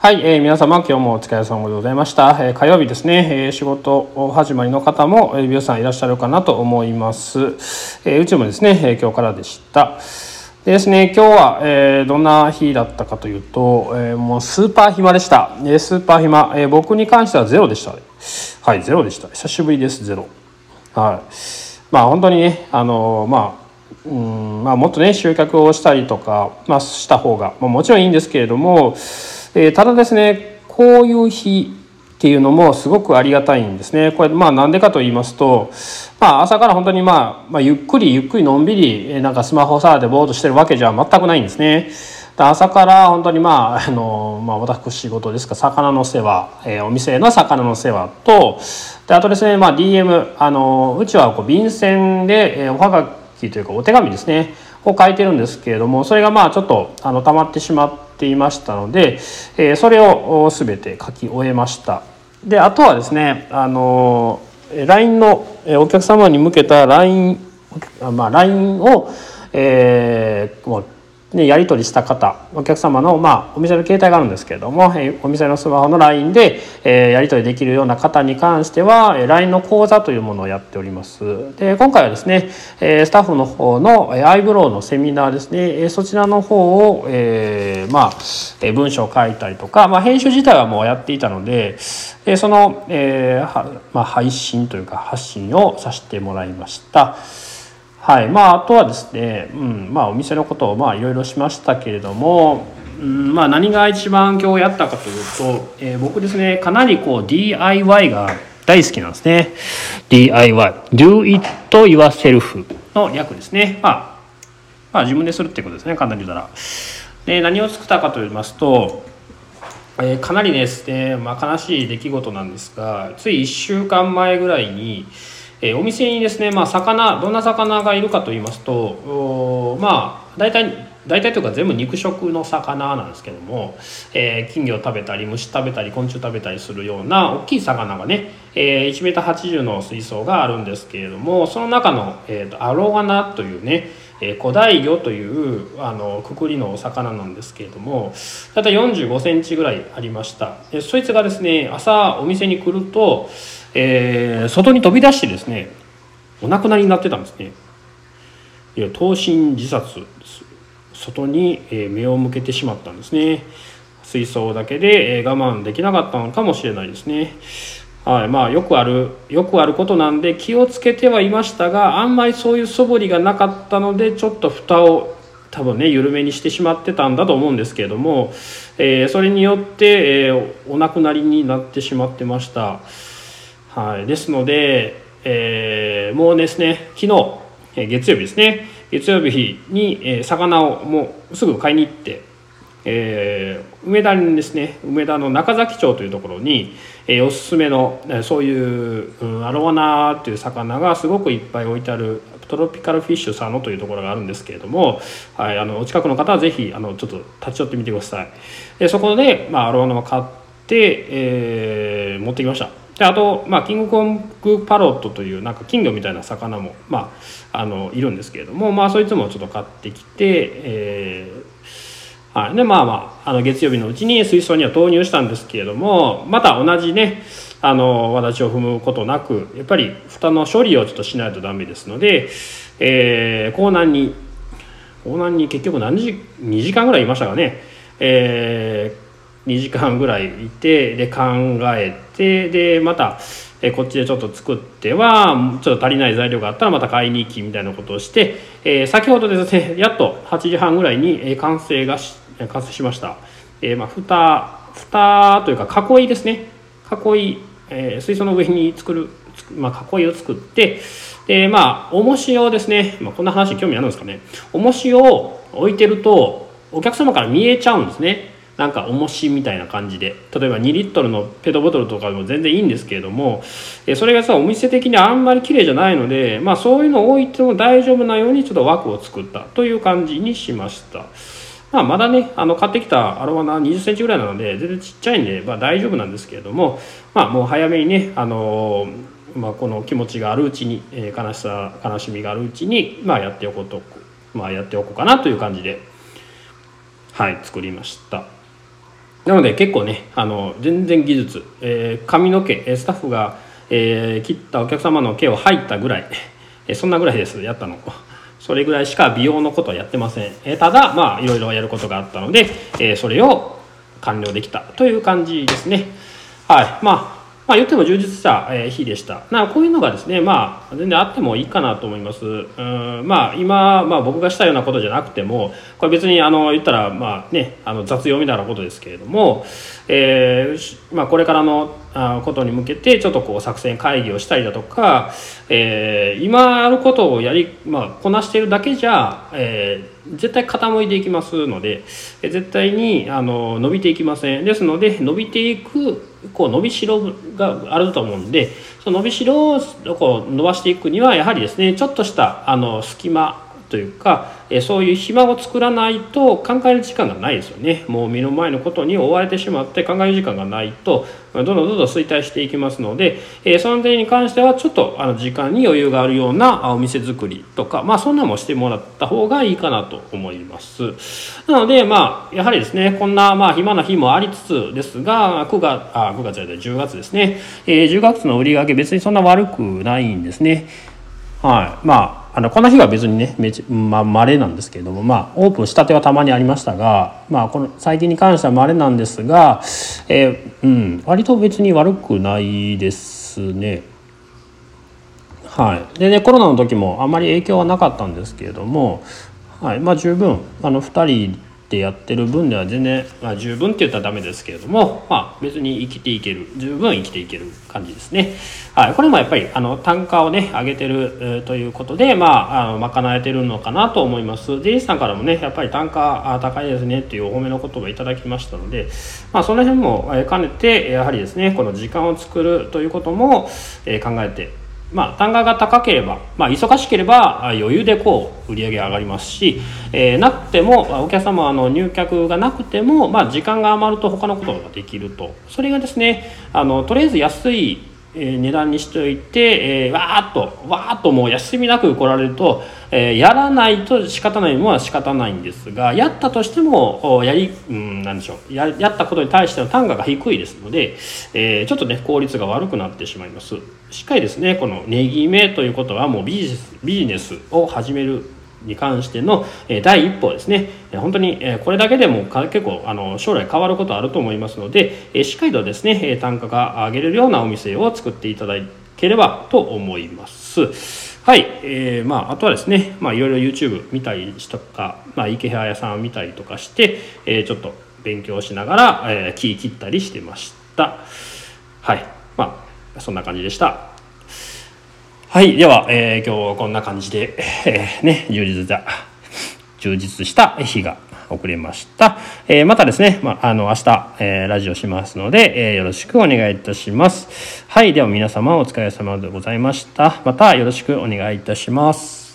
はい、えー、皆様今日もお疲れ様でございました、えー、火曜日ですね、えー、仕事始まりの方も、えー、皆さんいらっしゃるかなと思います、えー、うちもですね、えー、今日からでした。でですね今日は、えー、どんな日だったかというと、えー、もうスーパー暇でした、えー、スーパー暇、えー、僕に関してはゼロでした。はいゼロでした。久しぶりですゼロ。はい。まあ本当にねあのまあうんまあ、もっとね集客をしたりとか、まあ、した方が、まあ、もちろんいいんですけれどもえー、ただですねこういう日っていうのもすごくありがたいんですね。これまあなんでかと言いますと、まあ、朝から本当にまあ、まあ、ゆっくりゆっくりのんびりなんかスマホ触ってぼーっとしてるわけじゃ全くないんですね。朝から本当にまああの、まあ、私仕事ですか魚の世話、えー、お店の魚の世話とであとですね、まあ、DM あのうちはこう便箋で、えー、おはがきというかお手紙ですねを書いてるんですけれどもそれがまあちょっとあの溜まってしまってていましたので、えー、それを全て書き終えました。であとはですねあの LINE のお客様に向けた LINE, まあ LINE を、えー、もうね、やり取りした方お客様の、まあ、お店の携帯があるんですけれども、えお店のスマホの LINE で、え、やり取りできるような方に関しては、え LINE の講座というものをやっておりますで今回はですね、えスタッフの方のえアイブロウのセミナーですねえそちらの方を、えー、まあ、え文章を書いたりとか、まあ、編集自体はもうやっていたので、えその、えーまあ、配信というか発信をさせてもらいました。はいまあ、あとはですね、うんまあ、お店のことをまあいろいろしましたけれども、うんまあ、何が一番今日やったかというと、えー、僕ですねかなりこう DIY が大好きなんですね。DIY Do it yourself の略ですね、まあ、まあ自分でするってことですね簡単に言ったら。で何を作ったかと言いますとえー、かなりですね、まあ、悲しい出来事なんですがつい1週間前ぐらいに、えー、お店にですね、まあ、魚どんな魚がいるかと言いますとまあ大体大体というか全部肉食の魚なんですけども、えー、金魚を食べたり虫食べたり昆虫食べたりするような大きい魚がね、えー、1m80 の水槽があるんですけれどもその中の、えー、アロワナというねえ古代魚というあのくくりのお魚なんですけれどもだいたい4 5センチぐらいありました。でそいつがですね朝お店に来るとえー、外に飛び出してですねお亡くなりになってたんですね。いや投身自殺です。外に目を向けてしまったんですね。水槽だけで我慢できなかったのかもしれないですね。はいまあよくあるよくあることなんで気をつけてはいましたがあんまりそういう素振りがなかったのでちょっと蓋を多分ね緩めにしてしまってたんだと思うんですけれども、えー、それによって、えー、お亡くなりになってしまってました。はい、ですので、えー、もうですね昨日、え月曜日ですね月曜日に、え魚をもうすぐ買いに行って、えー、梅田にですね梅田の中崎町というところに、えー、おすすめのえそういう、うん、アロワナという魚がすごくいっぱい置いてあるトロピカルフィッシュ佐野というところがあるんですけれども、はい、あのお近くの方はぜひあのちょっと立ち寄ってみてください。でそこで、まあ、アロワナを買って、えー、持ってきました。であと、まあ、キングコングパロットというなんか金魚みたいな魚も、まあ、あのいるんですけれども、まあ、そいつもちょっと買ってきて、えーはい、でまあまああの月曜日のうちに水槽には投入したんですけれどもまた同じねあの私を踏むことなくやっぱり蓋の処理をちょっとしないとダメですので、えー、港南に港南に結局何時2時間ぐらいいましたかね、えー2時間ぐらいいてで考えてでまたえこっちでちょっと作ってはちょっと足りない材料があったらまた買いに行きみたいなことをして、えー、先ほどですねやっと8時半ぐらいに、え完成がし完成しました、えー、まあ蓋蓋というか囲いですね。囲い、えー、水槽の上に作る、まあ、囲いを作ってでまあ重しをですね、まあ、こんな話興味あるんですかね。重しを置いてるとお客様から見えちゃうんですね。なんか重しみたいな感じで例えば2リットルのペットボトルとかでも全然いいんですけれどもそれがさお店的にあんまり綺麗じゃないので、まあ、そういうのを置いても大丈夫なようにちょっと枠を作ったという感じにしました。まあ、まだねあの買ってきたアロワナ2 0センチぐらいなので全然ちっちゃいんで、まあ、大丈夫なんですけれども、まあ、もう早めにね、あのまあ、この気持ちがあるうちに、えー、悲しさ悲しみがあるうちに、まあ、やっておこうと、まあ、やっておこうかなという感じではい作りました。なので結構ねあの全然技術、えー、髪の毛スタッフが、えー、切ったお客様の毛を入ったぐらい、え、そんなぐらいですやったの。それぐらいしか美容のことはやってません、え、ただまあいろいろやることがあったので、え、それを完了できたという感じですね。はい。まあまあ、言っても充実した日でした。なこういうのがですね、まあ、全然あってもいいかなと思います。うんまあ、今、まあ、僕がしたようなことじゃなくても、これ別にあの言ったら、まあね、あの雑用みたいなことですけれども、えーまあ、これからのことに向けてちょっとこう作戦会議をしたりだとか、えー、今あることをやり、まあ、こなしているだけじゃ、えー、絶対傾いていきますので絶対にあの伸びていきません。ですので伸びていくこう伸びしろがあると思うんでその伸びしろをこう伸ばしていくにはやはりですねちょっとしたあの隙間というか、えそういう暇を作らないと考える時間がないですよね。もう目の前のことに追われてしまって考える時間がないとどんどんどんどん衰退していきますので、えその点に関してはちょっとあの時間に余裕があるようなお店作りとかまあそんなもしてもらった方がいいかなと思います。なのでまあやはりですねこんなまあ暇な日もありつつですが9月あ9月じゃない10月ですね、えー、10月の売り上げ別にそんな悪くないんですね。はい。まああのこの日は別にねめちまあ稀なんですけれどもまあオープンしたてはたまにありましたがまあこの最近に関しては稀なんですが、えー、うん割と別に悪くないですね。はい、でねコロナの時もあんまり影響はなかったんですけれども、はいまあ、十分あの2人ってやってる分では全然、まあ、十分って言ったらダメですけれども、まあ、別に生きていける十分生きていける感じですね、はい、これもやっぱりあの単価をね上げてる、ということで、まあ、あの賄えてるのかなと思います。デイさんからもねやっぱり単価高いですねっていうお褒めの言葉いただきましたので、まあ、その辺も兼ねてやはりですねこの時間を作るということも、えー、考えてまあ、単価が高ければ、まあ、忙しければ余裕でこう売り上げ上がりますし、えー、なくてもお客様あの入客がなくても、まあ、時間が余ると他のことができると。それがですねあのとりあえず安いえ値段にしておいて、えー、わーっとわーっともう休みなく来られると、えー、やらないと仕方ないものは仕方ないんですがやったとしてもやり、うん、なんでしょうやったことに対しての単価が低いですので、えー、ちょっとね効率が悪くなってしまいます。しっかりですねこの値決めということはもうビジネスビジネスを始めるに関しての第一歩ですね本当にこれだけでも結構あの将来変わることあると思いますのでしっかりとですね単価が上げれるようなお店を作っていただければと思います。はい、えー、まああとはですね、まあいろいろ YouTube 見たりとか、まあ池原屋さんを見たりとかして、えー、ちょっと勉強しながら、えー、木切ったりしてました。はい、まあそんな感じでした。はい。では、えー、今日はこんな感じで、えー、ね、充実した、充実した日が遅れました。えー、またですね、まあ、あの、明日、えー、ラジオしますので、えー、よろしくお願いいたします。はい。では皆様お疲れ様でございました。またよろしくお願いいたします。